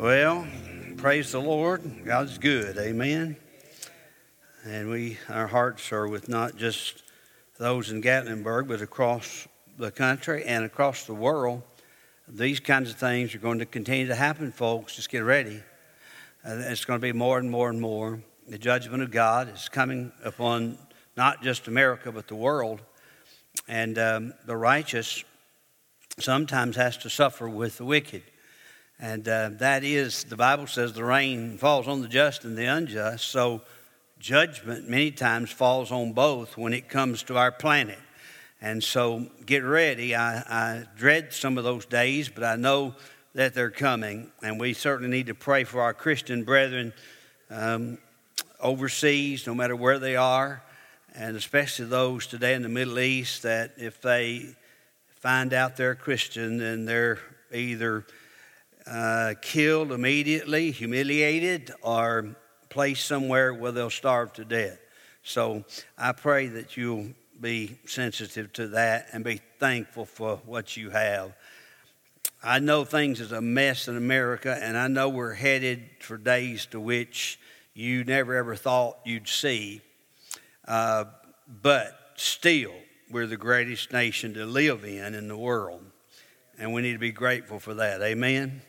Well, praise the Lord. God's good. Amen. And we, our hearts are with not just those in Gatlinburg, but across the country and across the world. These kinds of things are going to continue to happen, folks. Just get ready. Uh, it's going to be more and more and more. The judgment of God is coming upon not just America, but the world. And um, the righteous sometimes has to suffer with the wicked. And uh, that is, the Bible says the rain falls on the just and the unjust. So judgment many times falls on both when it comes to our planet. And so get ready. I, I dread some of those days, but I know that they're coming. And we certainly need to pray for our Christian brethren um, overseas, no matter where they are, and especially those today in the Middle East that if they find out they're Christian, then they're either uh, killed immediately, humiliated, or placed somewhere where they'll starve to death. So I pray that you'll be sensitive to that and be thankful for what you have. I know things is a mess in America, and I know we're headed for days to which you never ever thought you'd see. Uh, but still, we're the greatest nation to live in in the world, and we need to be grateful for that. Amen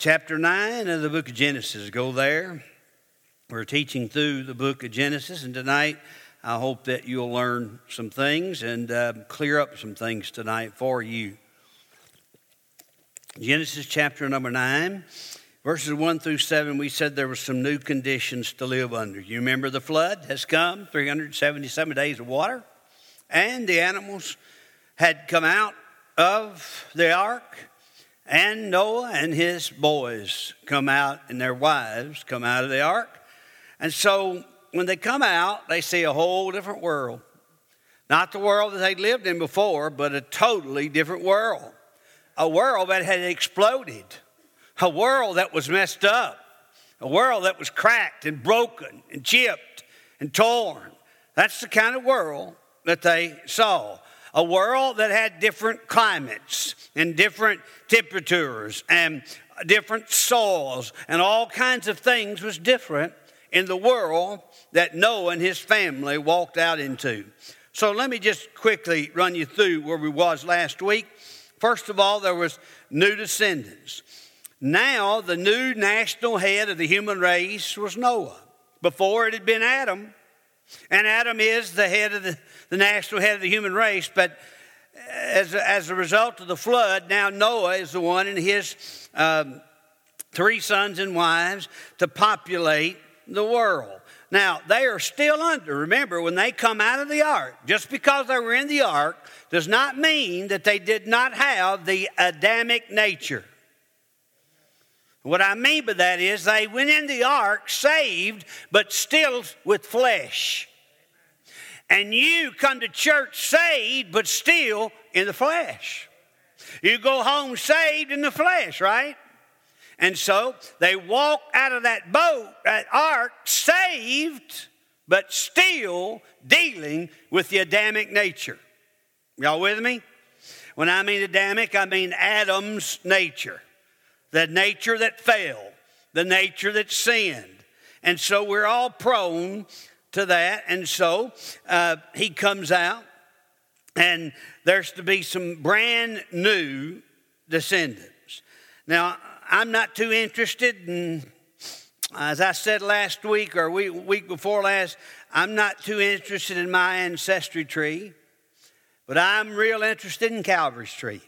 chapter 9 of the book of Genesis. Go there. We're teaching through the book of Genesis, and tonight I hope that you'll learn some things and uh, clear up some things tonight for you. Genesis chapter number 9, verses 1 through 7, we said there were some new conditions to live under. You remember the flood has come, 377 days of water, and the animals had come out of the ark and Noah and his boys come out, and their wives come out of the ark. And so when they come out, they see a whole different world. Not the world that they'd lived in before, but a totally different world. A world that had exploded, a world that was messed up, a world that was cracked and broken and chipped and torn. That's the kind of world that they saw a world that had different climates and different temperatures and different soils and all kinds of things was different in the world that Noah and his family walked out into. So let me just quickly run you through where we was last week. First of all, there was new descendants. Now the new national head of the human race was Noah. Before it had been Adam. And Adam is the head of the, the national head of the human race, but as, as a result of the flood, now Noah is the one and his um, three sons and wives to populate the world. Now, they are still under. Remember, when they come out of the ark, just because they were in the ark does not mean that they did not have the Adamic nature. What I mean by that is they went in the ark saved, but still with flesh. And you come to church saved, but still in the flesh. You go home saved in the flesh, right? And so they walk out of that boat, that ark, saved, but still dealing with the Adamic nature. Y'all with me? When I mean Adamic, I mean Adam's nature the nature that fell, the nature that sinned. And so we're all prone to that. And so uh, he comes out, and there's to be some brand new descendants. Now, I'm not too interested in, as I said last week or week, week before last, I'm not too interested in my ancestry tree, but I'm real interested in Calvary's tree.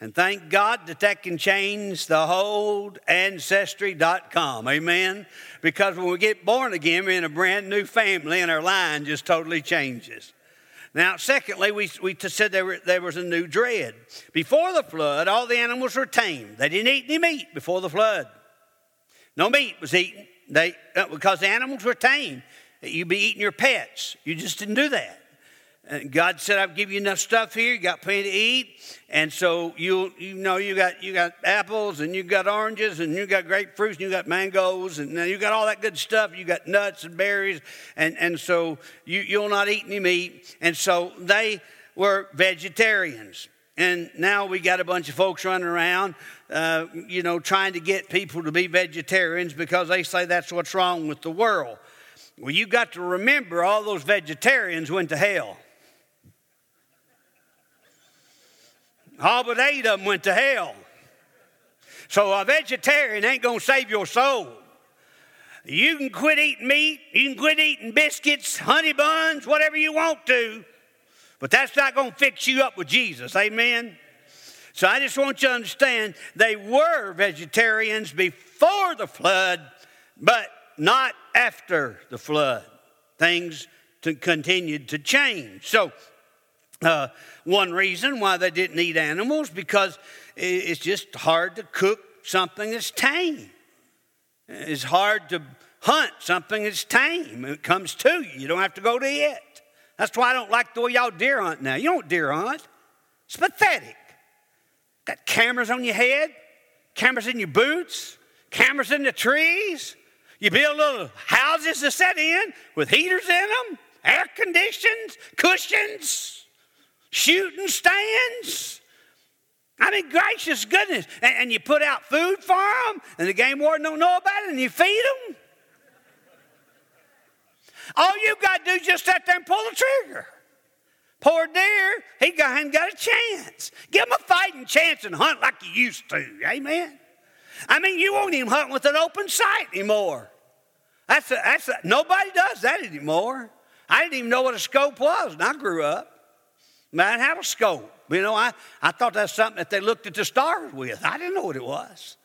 And thank God that that can change the whole ancestry.com. Amen. Because when we get born again, we're in a brand new family and our line just totally changes. Now, secondly, we, we said there, were, there was a new dread. Before the flood, all the animals were tamed. They didn't eat any meat before the flood. No meat was eaten they, uh, because the animals were tamed. You'd be eating your pets. You just didn't do that. And God said, "I've given you enough stuff here. You got plenty to eat, and so you you know you got you got apples and you got oranges and you got grapefruits and you got mangoes and you got all that good stuff. You got nuts and berries, and and so you you'll not eat any meat. And so they were vegetarians. And now we got a bunch of folks running around uh, you know, trying to get people to be vegetarians because they say that's what's wrong with the world. Well, you got to remember all those vegetarians went to hell. All but eight of them went to hell. So a vegetarian ain't going to save your soul. You can quit eating meat, you can quit eating biscuits, honey buns, whatever you want to, but that's not going to fix you up with Jesus. Amen? So I just want you to understand they were vegetarians before the flood, but not after the flood. Things to, continued to change. So, uh, one reason why they didn't eat animals because it's just hard to cook something that's tame. It's hard to hunt something that's tame. It comes to you. You don't have to go to it. That's why I don't like the way y'all deer hunt now. You don't deer hunt. It's pathetic. Got cameras on your head, cameras in your boots, cameras in the trees. You build little houses to set in with heaters in them, air conditions, cushions, shooting stands. I mean, gracious goodness. And, and, you put out food for them, and the game warden don't know about it, and you feed them. All you got to do is just sit there and pull the trigger. Poor deer, he got, hadn't got a chance. Give him a fighting chance and hunt like you used to. Amen. I mean, you won't even hunt with an open sight anymore. That's a, that's a, nobody does that anymore. I didn't even know what a scope was when I grew up. Man, have a scope. You know, I, I thought that's something that they looked at the stars with. I didn't know what it was.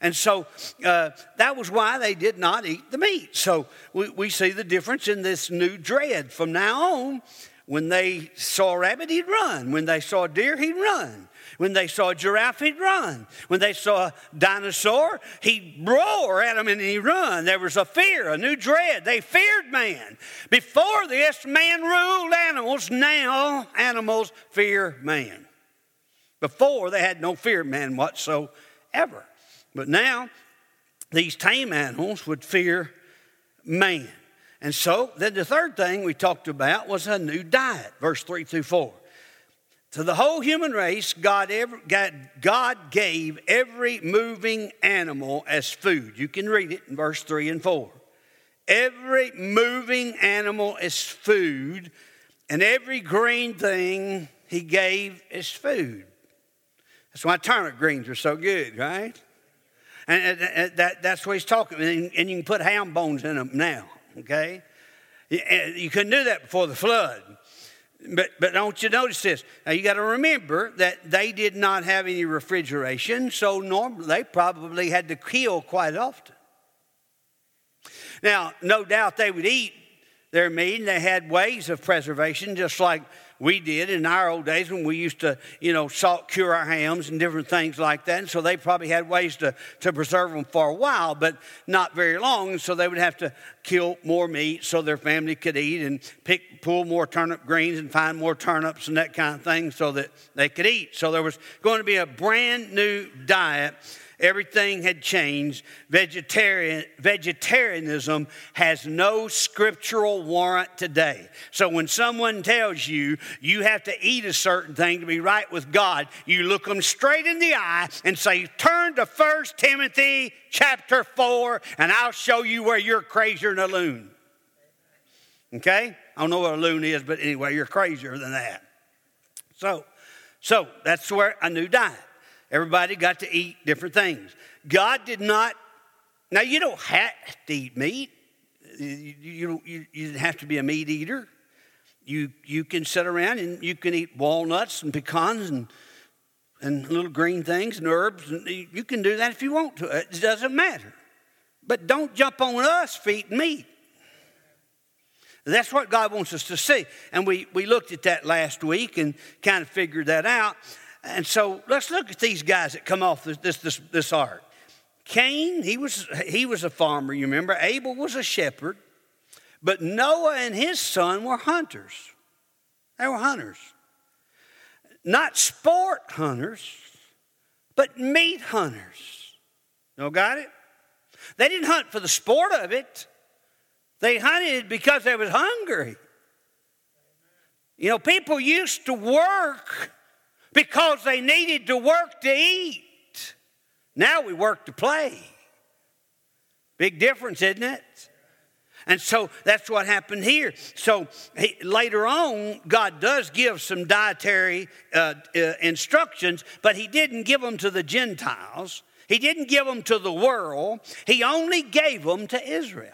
And so uh, that was why they did not eat the meat. So we, we see the difference in this new dread. From now on, when they saw a rabbit, he'd run. When they saw a deer, he'd run. When they saw a giraffe, he'd run. When they saw a dinosaur, he'd roar at them and he'd run. There was a fear, a new dread. They feared man. Before this, man ruled animals. Now, animals fear man. Before, they had no fear of man whatsoever. But now, these tame animals would fear man. And so, then the third thing we talked about was a new diet, verse 3 through 4. To the whole human race, God, ever, God, gave every moving animal as food. You can read it in verse 3 and 4. Every moving animal is food, and every green thing he gave is food. That's why turnip greens are so good, right? And that, that's what he's talking. And you can put ham bones in them now, okay? You couldn't do that before the flood. But, but don't you notice this? Now you got to remember that they did not have any refrigeration, so normally they probably had to kill quite often. Now, no doubt they would eat their meat, and they had ways of preservation, just like we did in our old days when we used to, you know, salt cure our hams and different things like that. And so they probably had ways to, to preserve them for a while, but not very long. And so they would have to kill more meat so their family could eat and pick, pull more turnip greens and find more turnips and that kind of thing so that they could eat. So there was going to be a brand new diet Everything had changed. Vegetarian, vegetarianism has no scriptural warrant today. So when someone tells you you have to eat a certain thing to be right with God, you look them straight in the eye and say, Turn to 1 Timothy chapter 4, and I'll show you where you're crazier than a loon. Okay? I don't know what a loon is, but anyway, you're crazier than that. So, so that's where a new diet. Everybody got to eat different things. God did not, now you don't have to eat meat. You, you, you, you have to be a meat eater. You, you can sit around and you can eat walnuts and pecans and, and little green things and herbs. And you can do that if you want to. It doesn't matter. But don't jump on us for meat. That's what God wants us to see. And we, we looked at that last week and kind of figured that out. And so let's look at these guys that come off this, this, this, this ark. Cain, he was, he was a farmer, you remember. Abel was a shepherd. But Noah and his son were hunters. They were hunters. Not sport hunters, but meat hunters. You got it? They didn't hunt for the sport of it. They hunted because they was hungry. You know, people used to work because they needed to work to eat. Now we work to play. Big difference, isn't it? And so that's what happened here. So he, later on, God does give some dietary uh, uh, instructions, but He didn't give them to the Gentiles. He didn't give them to the world. He only gave them to Israel.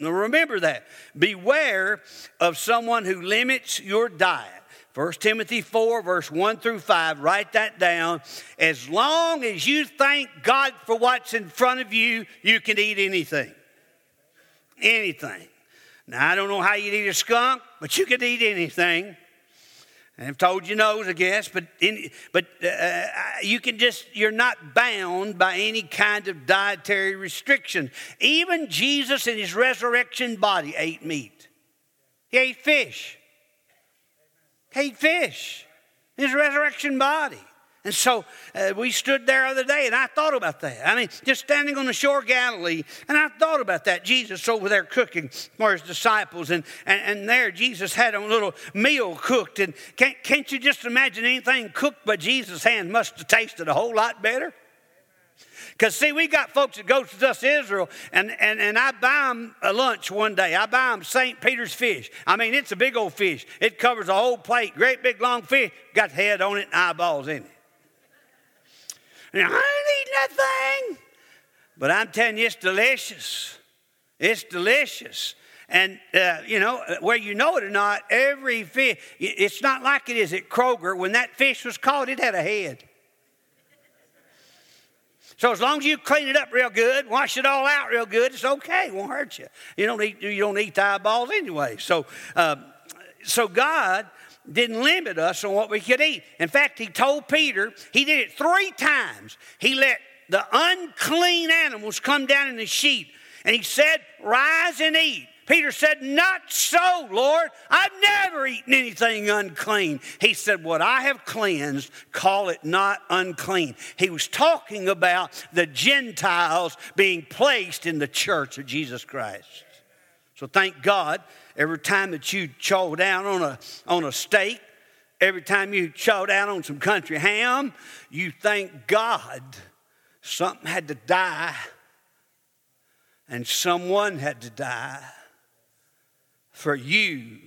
Now remember that. Beware of someone who limits your diet. 1 Timothy 4, verse 1 through 5, write that down. As long as you thank God for what's in front of you, you can eat anything. Anything. Now, I don't know how you'd eat a skunk, but you could eat anything. I've told you no, I guess, but in, but uh, you can just you're not bound by any kind of dietary restriction. Even Jesus in his resurrection body ate meat. He ate fish ate fish, his resurrection body. And so uh, we stood there the other day and I thought about that. I mean, just standing on the shore of Galilee, and I thought about that. Jesus over there cooking for his disciples, and, and, and there Jesus had a little meal cooked. And can't, can't you just imagine anything cooked by Jesus' hand must have tasted a whole lot better? Because, see, we got folks that go to us Israel, and, and, and I buy them a lunch one day. I buy them St. Peter's fish. I mean, it's a big old fish. It covers a whole plate, great big long fish, got head on it and eyeballs in it. And I ain't eating that thing. But I'm telling you, it's delicious. It's delicious. And, uh, you know, where you know it or not, every fish, it's not like it is at Kroger. When that fish was caught, it had a head. So as long as you clean it up real good, wash it all out real good, it's okay. It won't hurt you. You don't eat, you don't eat eyeballs anyway. So, uh, so God didn't limit us on what we could eat. In fact, He told Peter, He did it three times. He let the unclean animals come down in the sheep, and He said, Rise and eat. Peter said, Not so, Lord. I've never eaten anything unclean. He said, What I have cleansed, call it not unclean. He was talking about the Gentiles being placed in the church of Jesus Christ. So thank God every time that you chow down on a, on a steak, every time you chow down on some country ham, you thank God something had to die and someone had to die for you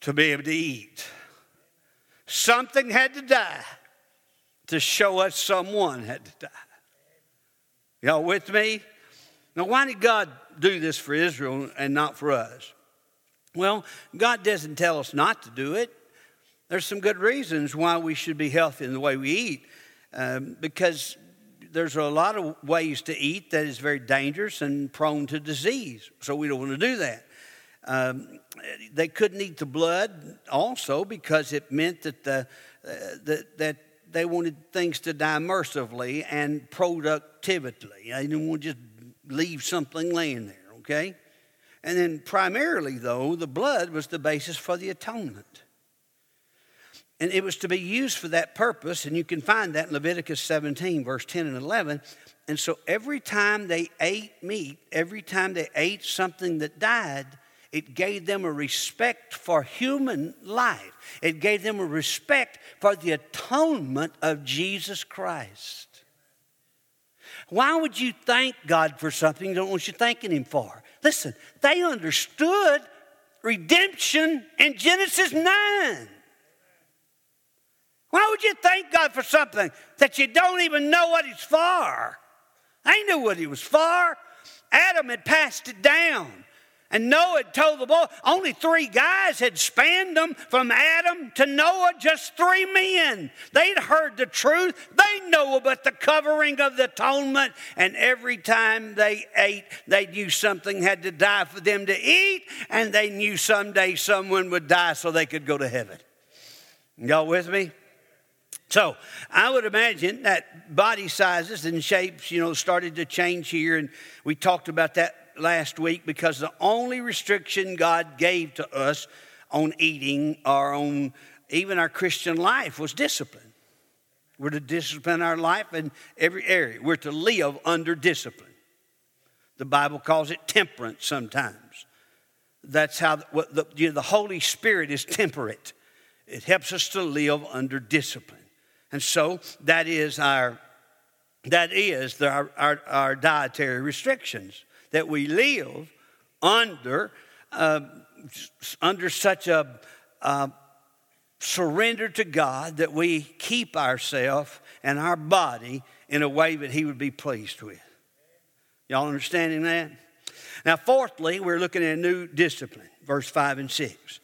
to be able to eat. Something had to die to show us someone had to die. Y'all with me? Now, why did God do this for Israel and not for us? Well, God doesn't tell us not to do it. There's some good reasons why we should be healthy in the way we eat, um, because there's a lot of ways to eat that is very dangerous and prone to disease. So we don't want to do that. Um, they couldn't eat the blood also because it meant that, the, uh, that, that they wanted things to die mercifully and productively. They didn't want to just leave something laying there, okay? And then, primarily, though, the blood was the basis for the atonement. And it was to be used for that purpose, and you can find that in Leviticus 17, verse 10 and 11. And so, every time they ate meat, every time they ate something that died, it gave them a respect for human life. It gave them a respect for the atonement of Jesus Christ. Why would you thank God for something you don't want you thanking Him for? Listen, they understood redemption in Genesis 9. Why would you thank God for something that you don't even know what it's for? I knew what it was for. Adam had passed it down. And Noah told the boy, only three guys had spanned them from Adam to Noah, just three men. They'd heard the truth. They know about the covering of the atonement. And every time they ate, they knew something had to die for them to eat. And they knew someday someone would die so they could go to heaven. Y'all with me? So I would imagine that body sizes and shapes, you know, started to change here. And we talked about that last week because the only restriction God gave to us on eating our own, even our Christian life, was discipline. We're to discipline our life in every area. We're to live under discipline. The Bible calls it temperance sometimes. That's how the, you know, the Holy Spirit is temperate. It helps us to live under discipline. And so that is our that is the, our, our, our, dietary restrictions, that we live under, uh, under such a uh, surrender to God that we keep ourselves and our body in a way that He would be pleased with. Y'all understanding that? Now, fourthly, we're looking at a new discipline, verse 5 and 6.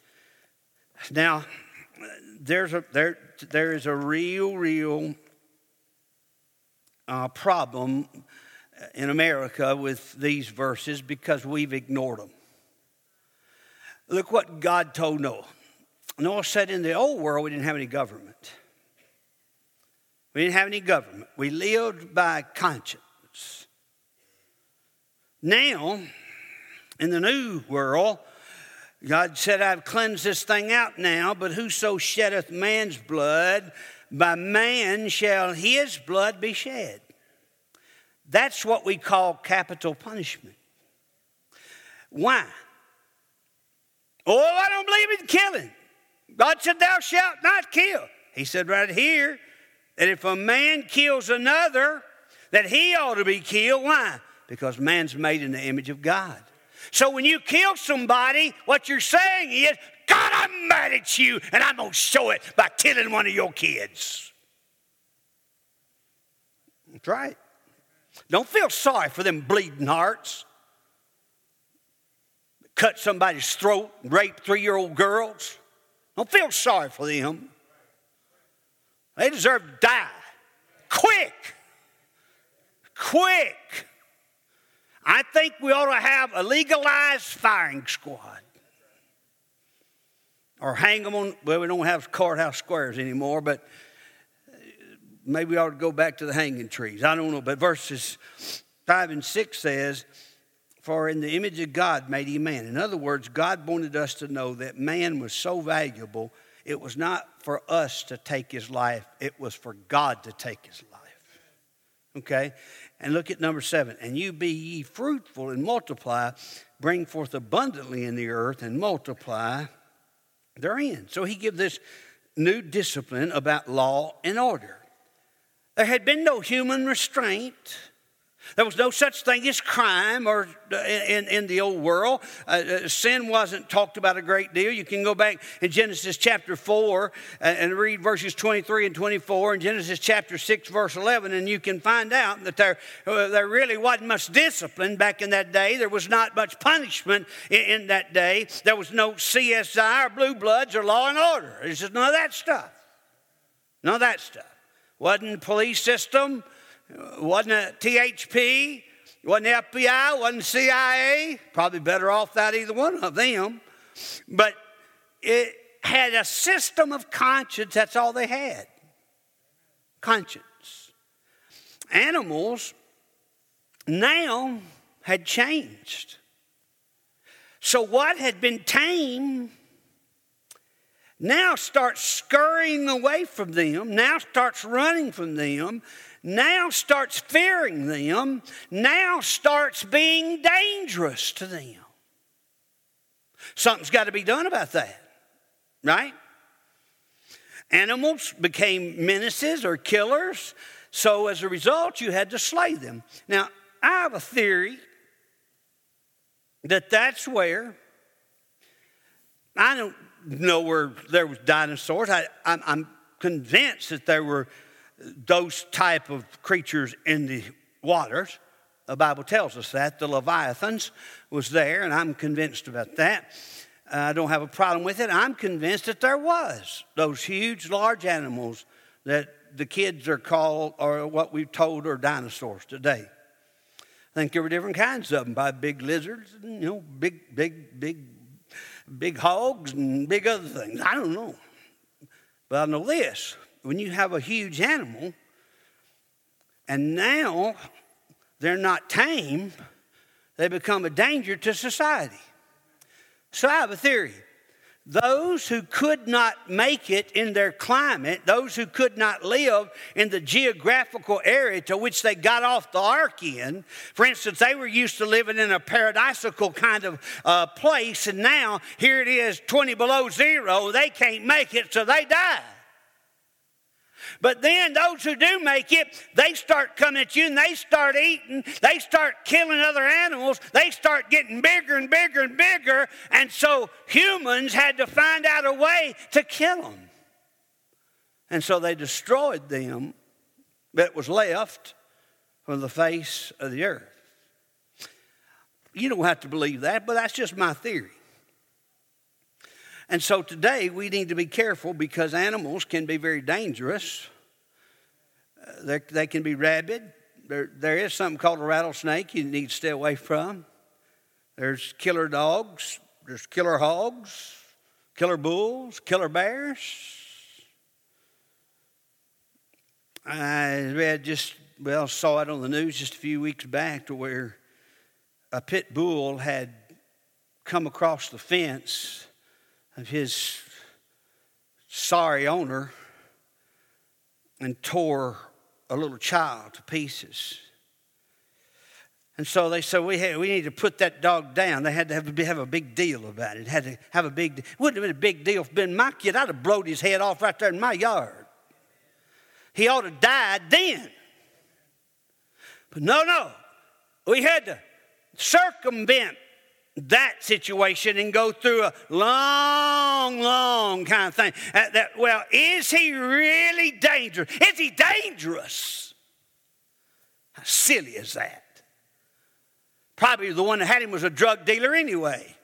Now, there's a, there, there is a real, real uh, problem in America with these verses because we've ignored them. Look what God told Noah. Noah said, In the old world, we didn't have any government. We didn't have any government. We lived by conscience. Now, in the new world, God said, I've cleansed this thing out now, but whoso sheddeth man's blood, by man shall his blood be shed. That's what we call capital punishment. Why? Oh, I don't believe in killing. God said, Thou shalt not kill. He said right here that if a man kills another, that he ought to be killed. Why? Because man's made in the image of God. So when you kill somebody, what you're saying is, God, I'm mad at you, and I'm going to show it by killing one of your kids. That's right. Don't feel sorry for them bleeding hearts. Cut somebody's throat, and rape three year old girls. Don't feel sorry for them. They deserve to die. Quick. Quick. I think we ought to have a legalized firing squad. Or hang them on, well, we don't have courthouse squares anymore, but maybe we ought to go back to the hanging trees. I don't know. But verses 5 and 6 says, For in the image of God made he man. In other words, God wanted us to know that man was so valuable, it was not for us to take his life, it was for God to take his life. Okay? And look at number seven. And you be ye fruitful and multiply, bring forth abundantly in the earth and multiply therein. So he gives this new discipline about law and order. There had been no human restraint. There was no such thing as crime or uh, in, in the old world. Uh, uh, sin wasn't talked about a great deal. You can go back in Genesis chapter 4 uh, and read verses 23 and 24, and Genesis chapter 6, verse 11, and you can find out that there, uh, there really wasn't much discipline back in that day. There was not much punishment in, in that day. There was no CSI or blue bloods or law and order. There's just none of that stuff. None of that stuff. Wasn't police system wasn't a THP, wasn't FBI, wasn't CIA. Probably better off without either one of them. But it had a system of conscience. That's all they had. Conscience. Animals now had changed. So what had been tame now starts scurrying away from them, now starts running from them, now starts fearing them, now starts being dangerous to them. Something's got to be done about that, right? Animals became menaces or killers, so as a result, you had to slay them. Now, I have a theory that that's where I don't know where there was dinosaurs. I, am convinced that there were those type of creatures in the waters. The Bible tells us that. The Leviathans was there, and I'm convinced about that. Uh, I don't have a problem with it. I'm convinced that there was those huge, large animals that the kids are called, or what we've told are dinosaurs today. I think there were different kinds of them, by big lizards, and, you know, big, big, big, big hogs, and big other things. I don't know. But I know this when you have a huge animal and now they're not tame, they become a danger to society. So I have a theory. Those who could not make it in their climate, those who could not live in the geographical area to which they got off the ark in, for instance, they were used to living in a paradisical kind of uh, place, and now here it is 20 below zero, they can't make it, so they die. But then those who do make it, they start coming at you and they start eating. They start killing other animals. They start getting bigger and bigger and bigger. And so humans had to find out a way to kill them. And so they destroyed them that was left from the face of the earth. You don't have to believe that, but that's just my theory. And so today we need to be careful because animals can be very dangerous. Uh, they can be rabid. There, there is something called a rattlesnake you need to stay away from. There's killer dogs, there's killer hogs, killer bulls, killer bears. I read just, well, saw it on the news just a few weeks back to where a pit bull had come across the fence of his sorry owner and tore a little child to pieces. And so they said, we, had, we need to put that dog down. They had to have, have a big deal about it. Had to have a big wouldn't have been a big deal if been my kid. I'd have blowed his head off right there in my yard. He ought to died then. But no, no. We had to circumvent that situation and go through a long, long kind of thing. Uh, that, well, is he really dangerous? Is he dangerous? How silly is that? Probably the one that had him was a drug dealer anyway.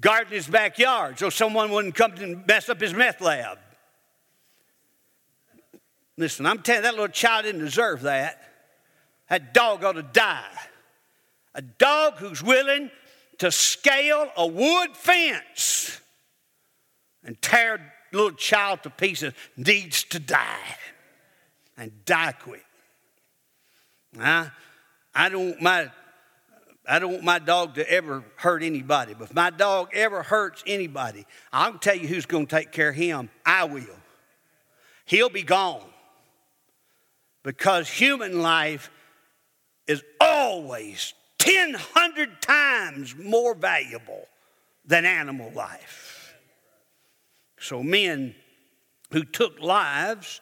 Guarding his backyard so someone wouldn't come and mess up his meth lab. Listen, I'm telling you, that little child didn't deserve that. That dog ought to die. A dog who's willing to scale a wood fence and tear a little child to pieces needs to die and die quick. I, I don't want my I don't want my dog to ever hurt anybody. But if my dog ever hurts anybody, I'll tell you who's going to take care of him. I will. He'll be gone. Because human life is always 1,000 times more valuable than animal life. So, men who took lives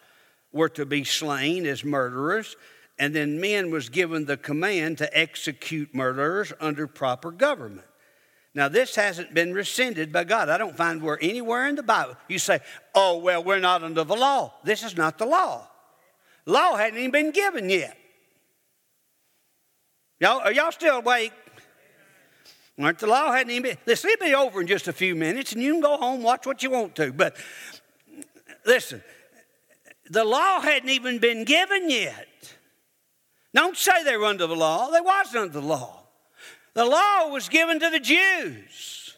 were to be slain as murderers, and then men was given the command to execute murderers under proper government. Now, this hasn't been rescinded by God. I don't find where anywhere in the Bible you say, oh, well, we're not under the law. This is not the law. Law hadn't even been given yet. Y'all, are y'all still awake? Aren't the law hadn't even been. This will be over in just a few minutes, and you can go home watch what you want to. But listen, the law hadn't even been given yet. Don't say they were under the law. They wasn't under the law. The law was given to the Jews.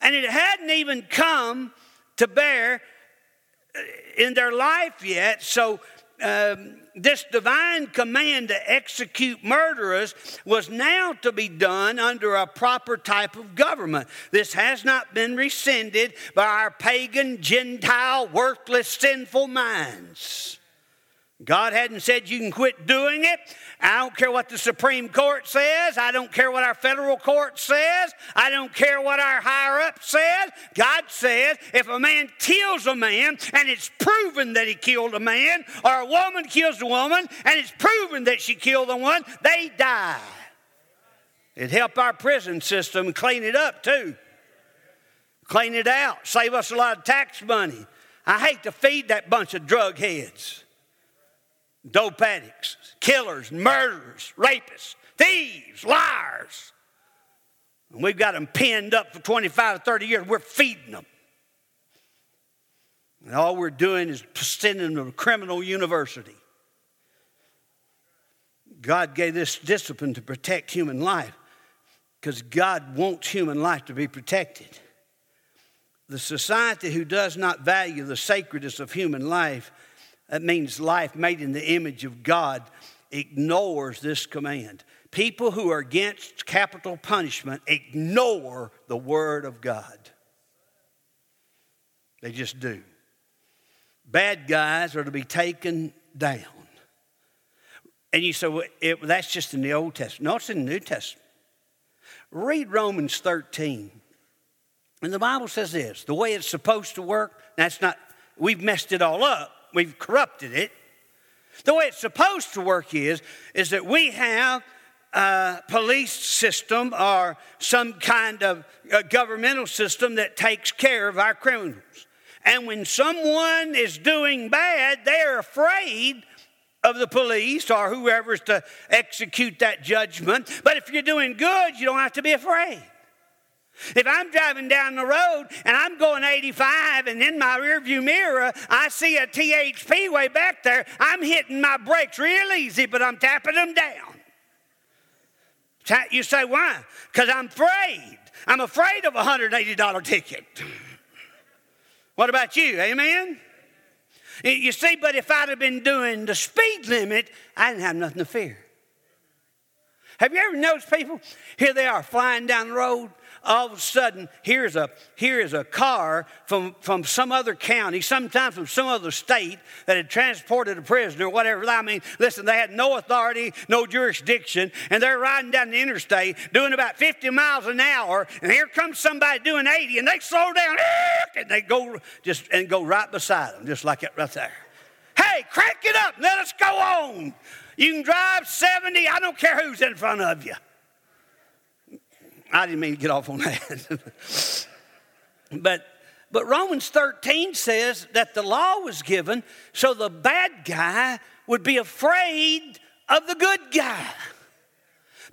And it hadn't even come to bear uh, in their life yet. So um, this divine command to execute murderers was now to be done under a proper type of government. This has not been rescinded by our pagan, Gentile, worthless, sinful minds. God hadn't said you can quit doing it. I don't care what the Supreme Court says. I don't care what our federal court says. I don't care what our higher up says. God says if a man kills a man and it's proven that he killed a man, or a woman kills a woman and it's proven that she killed the one, they die. It help our prison system clean it up too. Clean it out, save us a lot of tax money. I hate to feed that bunch of drug heads dope addicts, killers, murderers, rapists, thieves, liars. And we've got them pinned up for 25 or 30 years. We're feeding them. And all we're doing is sending them to a criminal university. God gave this discipline to protect human life because God wants human life to be protected. The society who does not value the sacredness of human life that means life made in the image of God, ignores this command. People who are against capital punishment ignore the Word of God. They just do. Bad guys are to be taken down. And you say, well, it, that's just in the Old Testament. No, it's in the New Testament. Read Romans 13. And the Bible says this the way it's supposed to work, that's not we've messed it all up. We've corrupted it. The way it's supposed to work is, is that we have a police system or some kind of governmental system that takes care of our criminals. And when someone is doing bad, they're afraid of the police or whoever's to execute that judgment. But if you're doing good, you don't have to be afraid. If I'm driving down the road and I'm going 85 and in my rearview mirror I see a THP way back there, I'm hitting my brakes real easy, but I'm tapping them down. You say, why? Because I'm afraid. I'm afraid of a $180 ticket. What about you? Amen? You see, but if I'd have been doing the speed limit, I didn't have nothing to fear. Have you ever noticed people? Here they are flying down the road all of a sudden, here's a, here is a car from, from some other county, sometimes from some other state, that had transported a prisoner, whatever. I mean, listen, they had no authority, no jurisdiction, and they're riding down the interstate doing about 50 miles an hour, and here comes somebody doing 80, and they slow down, and they go just and go right beside them, just like it right there. Hey, crank it up, let us go on. You can drive 70, I don't care who's in front of you. I didn't mean to get off on that. but but Romans 13 says that the law was given so the bad guy would be afraid of the good guy.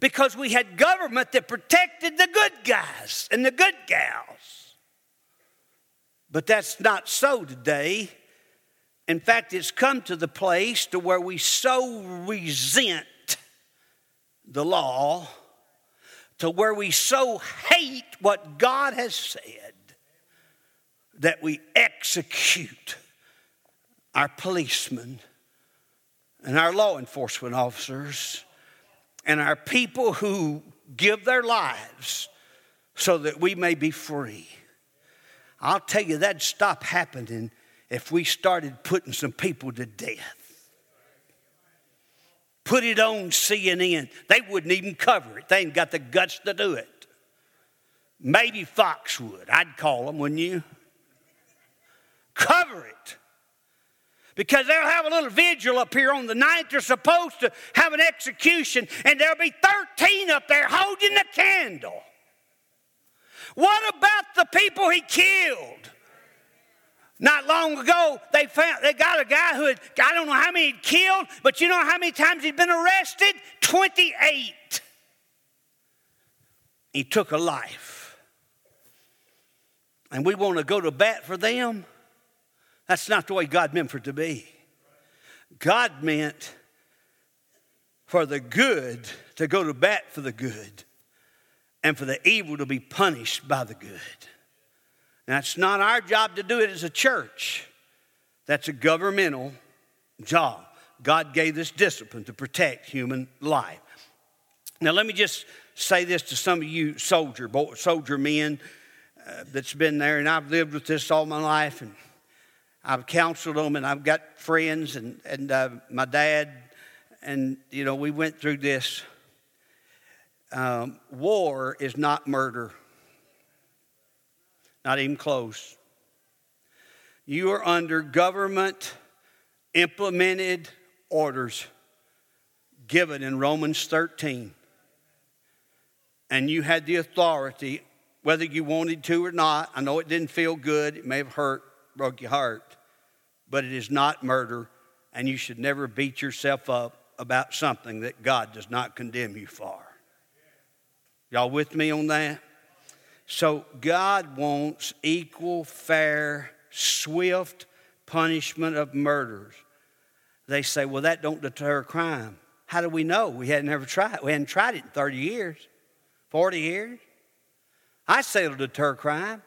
Because we had government that protected the good guys and the good gals. But that's not so today. In fact, it's come to the place to where we so resent the law to where we so hate what God has said that we execute our policemen and our law enforcement officers and our people who give their lives so that we may be free. I'll tell you, that'd stop happening if we started putting some people to death put it on CNN. They wouldn't even cover it. They ain't got the guts to do it. Maybe Fox would. I'd call them, wouldn't you? Cover it. Because they'll have a little vigil up here on the night they're supposed to have an execution, and there'll be 13 up there holding the candle. What about the people he killed? Not long ago, they found they got a guy who had I don't know how many he'd killed, but you know how many times he'd been arrested? 28. He took a life. And we want to go to bat for them. That's not the way God meant for it to be. God meant for the good to go to bat for the good and for the evil to be punished by the good. That's not our job to do it as a church. That's a governmental job. God gave this discipline to protect human life. Now, let me just say this to some of you soldier, soldier men uh, that's been there, and I've lived with this all my life, and I've counseled them, and I've got friends, and, and uh, my dad, and, you know, we went through this. Um, war is not murder. Not even close. You are under government implemented orders given in Romans 13. And you had the authority, whether you wanted to or not. I know it didn't feel good, it may have hurt, broke your heart, but it is not murder, and you should never beat yourself up about something that God does not condemn you for. Y'all with me on that? So God wants equal, fair, swift punishment of murders. They say, well, that don't deter crime. How do we know? We hadn't ever tried. We hadn't tried it in 30 years, 40 years. I say it'll deter crime.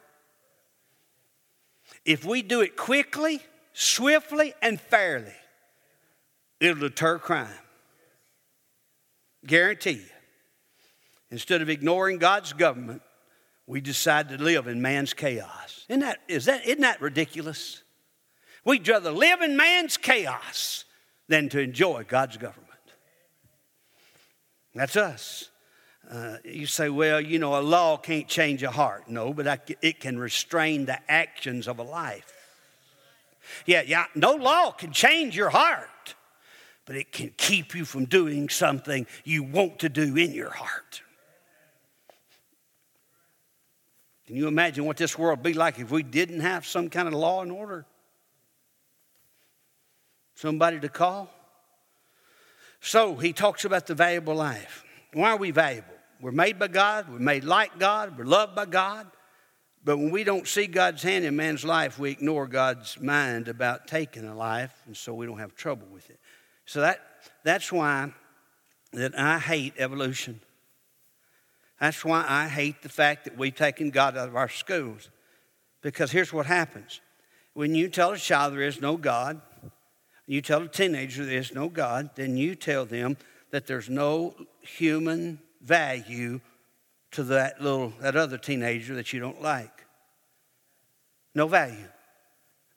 If we do it quickly, swiftly, and fairly, it'll deter crime. Guarantee you. Instead of ignoring God's government, we decide to live in man's chaos. Isn't that, is that, isn't that ridiculous? We'd rather live in man's chaos than to enjoy God's government. That's us. Uh, you say, well, you know, a law can't change a heart. No, but I, it can restrain the actions of a life. Yeah, yeah, no law can change your heart, but it can keep you from doing something you want to do in your heart. Can you imagine what this world would be like if we didn't have some kind of law and order? Somebody to call? So he talks about the valuable life. Why are we valuable? We're made by God, we're made like God, we're loved by God. But when we don't see God's hand in man's life, we ignore God's mind about taking a life, and so we don't have trouble with it. So that, that's why that I hate evolution. That's why I hate the fact that we've taken God out of our schools. Because here's what happens when you tell a child there is no God, you tell a teenager there is no God, then you tell them that there's no human value to that little that other teenager that you don't like. No value.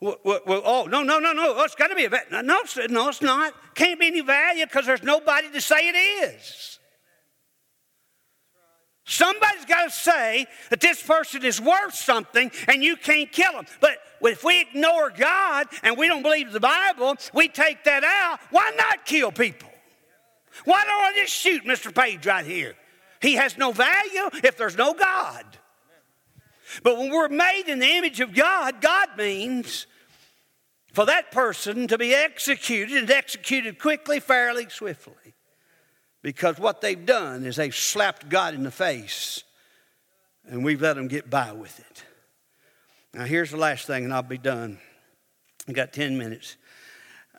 Well, well, oh no no no no! It's got to be a value. No, no, it's not. Can't be any value because there's nobody to say it is. Somebody's got to say that this person is worth something and you can't kill them. But if we ignore God and we don't believe the Bible, we take that out. Why not kill people? Why don't I just shoot Mr. Page right here? He has no value if there's no God. But when we're made in the image of God, God means for that person to be executed and executed quickly, fairly, swiftly. Because what they've done is they've slapped God in the face and we've let them get by with it. Now, here's the last thing, and I'll be done. I got 10 minutes.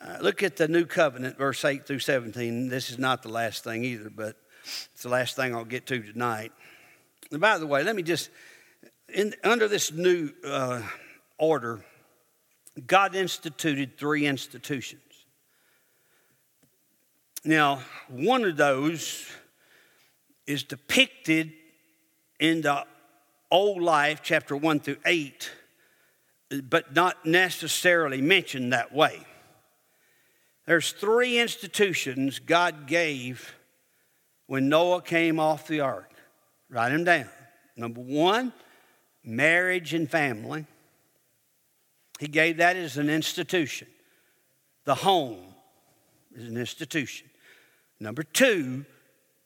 Uh, look at the new covenant, verse 8 through 17. This is not the last thing either, but it's the last thing I'll get to tonight. And by the way, let me just, in, under this new uh, order, God instituted three institutions. Now, one of those is depicted in the Old Life, chapter 1 through 8, but not necessarily mentioned that way. There's three institutions God gave when Noah came off the ark. Write them down. Number one, marriage and family. He gave that as an institution. The home is an institution. Number two,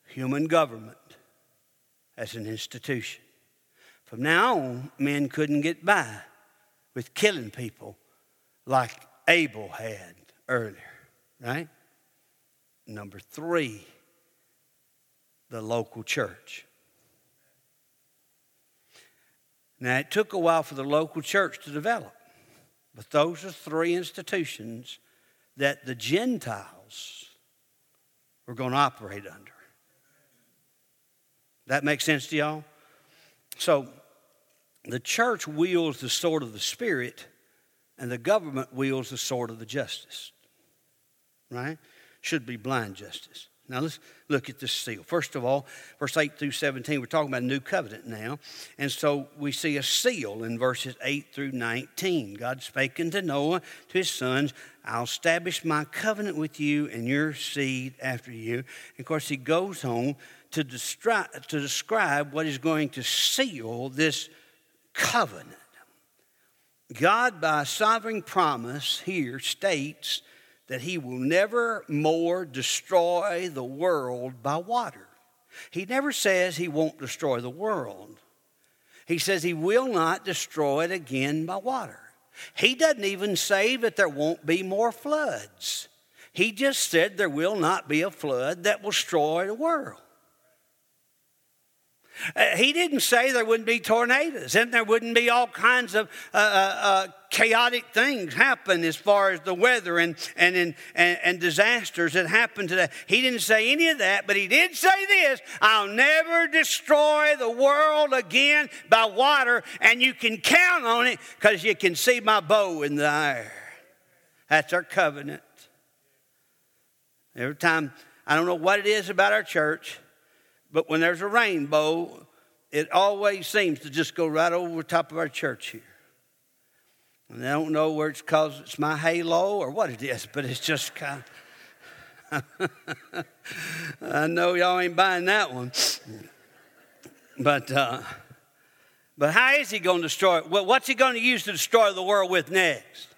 human government as an institution. From now on, men couldn't get by with killing people like Abel had earlier, right? Number three, the local church. Now, it took a while for the local church to develop, but those are three institutions that the Gentiles we're going to operate under. That makes sense to y'all? So, the church wields the sword of the Spirit, and the government wields the sword of the justice. Right? Should be blind justice. Now let's look at this seal. First of all, verse 8 through 17, we're talking about a new covenant now. And so we see a seal in verses 8 through 19. God spake unto Noah to his sons, I'll establish my covenant with you and your seed after you. And of course, he goes on to, destri- to describe what is going to seal this covenant. God, by sovereign promise, here states that he will never more destroy the world by water. He never says he won't destroy the world. He says he will not destroy it again by water. He doesn't even say that there won't be more floods. He just said there will not be a flood that will destroy the world. Uh, he didn't say there wouldn't be tornadoes and there wouldn't be all kinds of uh, uh, uh chaotic things happen as far as the weather and, and, and, and disasters that happen today. He didn't say any of that, but he did say this I'll never destroy the world again by water, and you can count on it because you can see my bow in the air. That's our covenant. Every time, I don't know what it is about our church but when there's a rainbow, it always seems to just go right over the top of our church here. And I don't know where it's because it's my halo or what it is, but it's just kind of. I know y'all ain't buying that one. But, uh, but how is he going to destroy it? Well, what's he going to use to destroy the world with next?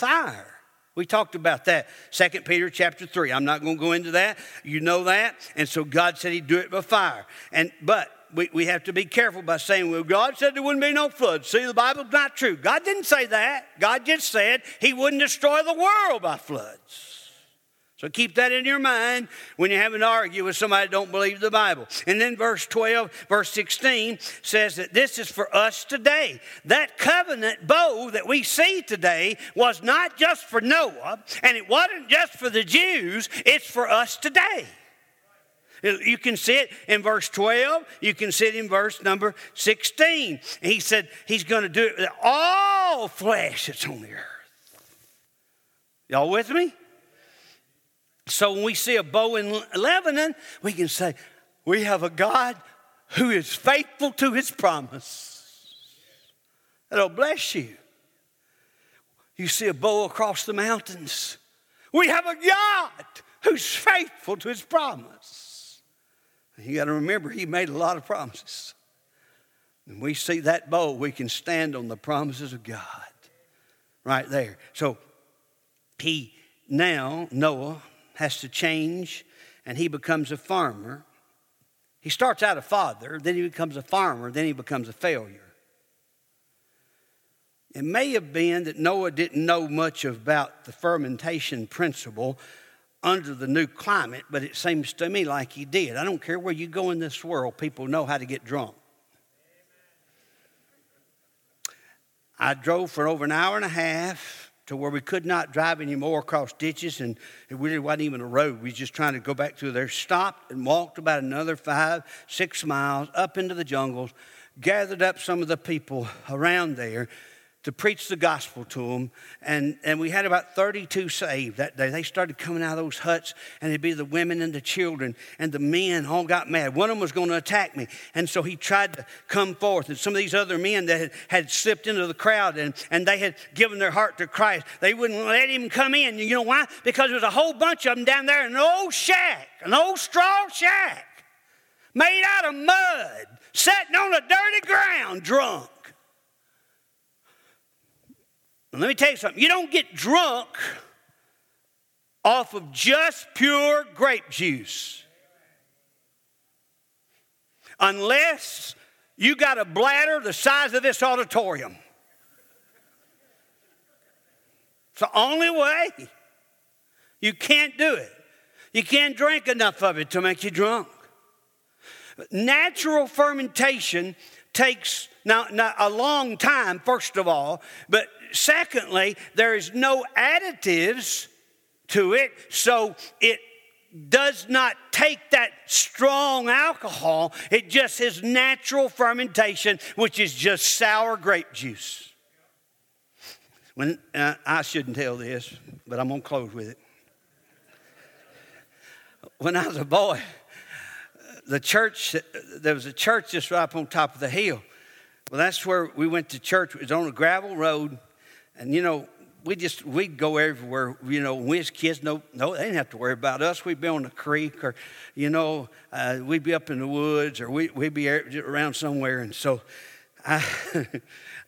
fire. We talked about that. 2 Peter chapter 3. I'm not going to go into that. You know that. And so God said he'd do it by fire. And but we, we have to be careful by saying, well, God said there wouldn't be no flood. See, the Bible's not true. God didn't say that. God just said he wouldn't destroy the world by floods. So keep that in your mind when you're having argue with somebody that don't believe the Bible. And then verse 12, verse 16 says that this is for us today. That covenant bow that we see today was not just for Noah, and it wasn't just for the Jews, it's for us today. You can see it in verse 12. You can see it in verse number 16. He said he's going to do it with all flesh that's on the earth. Y'all with me? So when we see a bow in Lebanon, we can say, We have a God who is faithful to his promise. That'll bless you. You see a bow across the mountains. We have a God who's faithful to his promise. You got to remember, he made a lot of promises. And we see that bow, we can stand on the promises of God right there. So he now, Noah, has to change and he becomes a farmer. He starts out a father, then he becomes a farmer, then he becomes a failure. It may have been that Noah didn't know much about the fermentation principle under the new climate, but it seems to me like he did. I don't care where you go in this world, people know how to get drunk. I drove for over an hour and a half to where we could not drive anymore across ditches and it really wasn't even a road. We just trying to go back through there. Stopped and walked about another five, six miles up into the jungles, gathered up some of the people around there to preach the gospel to them. And, and we had about 32 saved that day. They started coming out of those huts, and it'd be the women and the children, and the men all got mad. One of them was going to attack me. And so he tried to come forth. And some of these other men that had, had slipped into the crowd and, and they had given their heart to Christ, they wouldn't let him come in. You know why? Because there was a whole bunch of them down there in an old shack, an old straw shack, made out of mud, sitting on the dirty ground, drunk. Let me tell you something you don't get drunk off of just pure grape juice unless you got a bladder the size of this auditorium. It's the only way. You can't do it. You can't drink enough of it to make you drunk. Natural fermentation takes now, a long time, first of all, but secondly, there is no additives to it, so it does not take that strong alcohol. It just is natural fermentation, which is just sour grape juice. When uh, I shouldn't tell this, but I'm gonna close with it. When I was a boy, the church there was a church just right up on top of the hill. Well, that's where we went to church. It was on a gravel road and you know, we just we'd go everywhere. You know, we as kids, no, no, they didn't have to worry about us. We'd be on the creek, or you know, uh, we'd be up in the woods, or we, we'd be around somewhere. And so, I,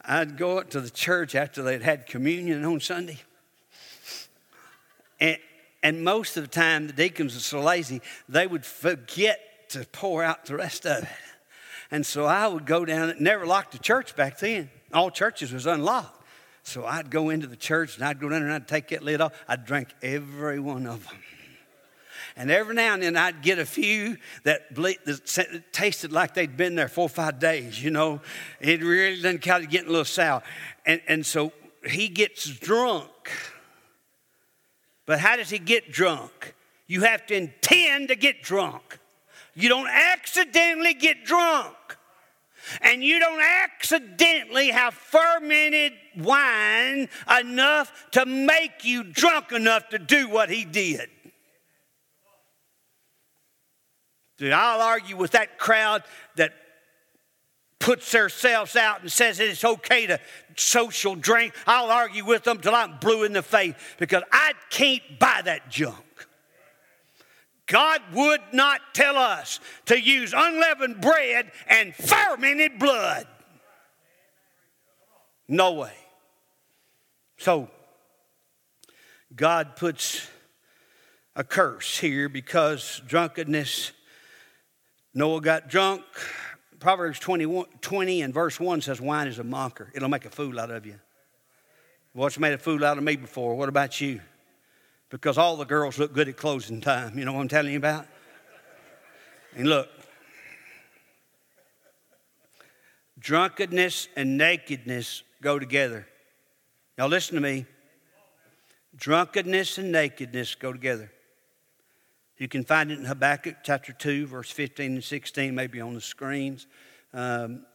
I'd go up to the church after they'd had communion on Sunday, and and most of the time the deacons were so lazy they would forget to pour out the rest of it. And so I would go down. Never locked the church back then. All churches was unlocked. So I'd go into the church and I'd go down there and I'd take that lid off. I'd drink every one of them. And every now and then I'd get a few that, ble- that tasted like they'd been there four or five days, you know. It really done kind of getting a little sour. And, and so he gets drunk. But how does he get drunk? You have to intend to get drunk. You don't accidentally get drunk and you don't accidentally have fermented wine enough to make you drunk enough to do what he did. Dude, I'll argue with that crowd that puts themselves out and says it's okay to social drink. I'll argue with them till I'm blue in the face because I can't buy that junk. God would not tell us to use unleavened bread and fermented blood. No way. So, God puts a curse here because drunkenness, Noah got drunk. Proverbs 21, 20 and verse 1 says, Wine is a mocker. It'll make a fool out of you. What's made a fool out of me before? What about you? Because all the girls look good at closing time. You know what I'm telling you about? And look, drunkenness and nakedness go together. Now, listen to me. Drunkenness and nakedness go together. You can find it in Habakkuk chapter 2, verse 15 and 16, maybe on the screens. Um,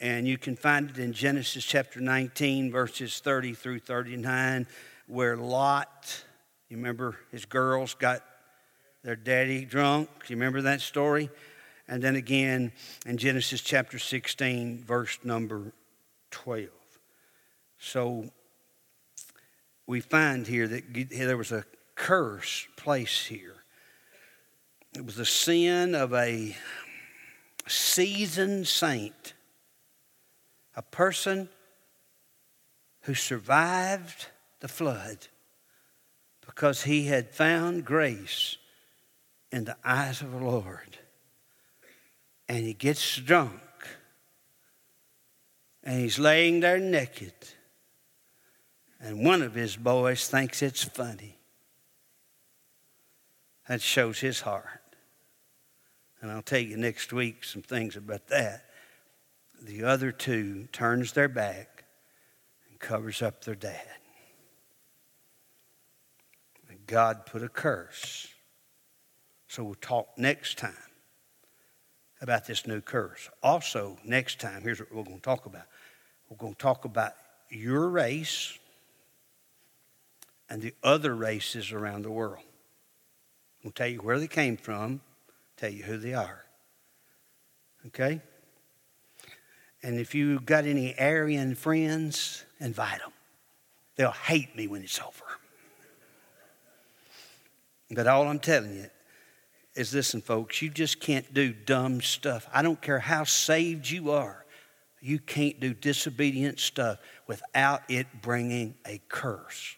and you can find it in Genesis chapter 19, verses 30 through 39, where Lot, you remember his girls got their daddy drunk. You remember that story? And then again in Genesis chapter 16, verse number 12. So we find here that there was a curse placed here. It was the sin of a seasoned saint, a person who survived the flood because he had found grace in the eyes of the Lord. And he gets drunk and he's laying there naked. And one of his boys thinks it's funny. That shows his heart. And I'll tell you next week some things about that. The other two turns their back and covers up their dad. God put a curse. So we'll talk next time about this new curse. Also, next time, here's what we're going to talk about. We're going to talk about your race and the other races around the world. We'll tell you where they came from, tell you who they are. Okay? And if you got any Aryan friends, invite them. They'll hate me when it's over. But all I'm telling you is listen, folks, you just can't do dumb stuff. I don't care how saved you are, you can't do disobedient stuff without it bringing a curse.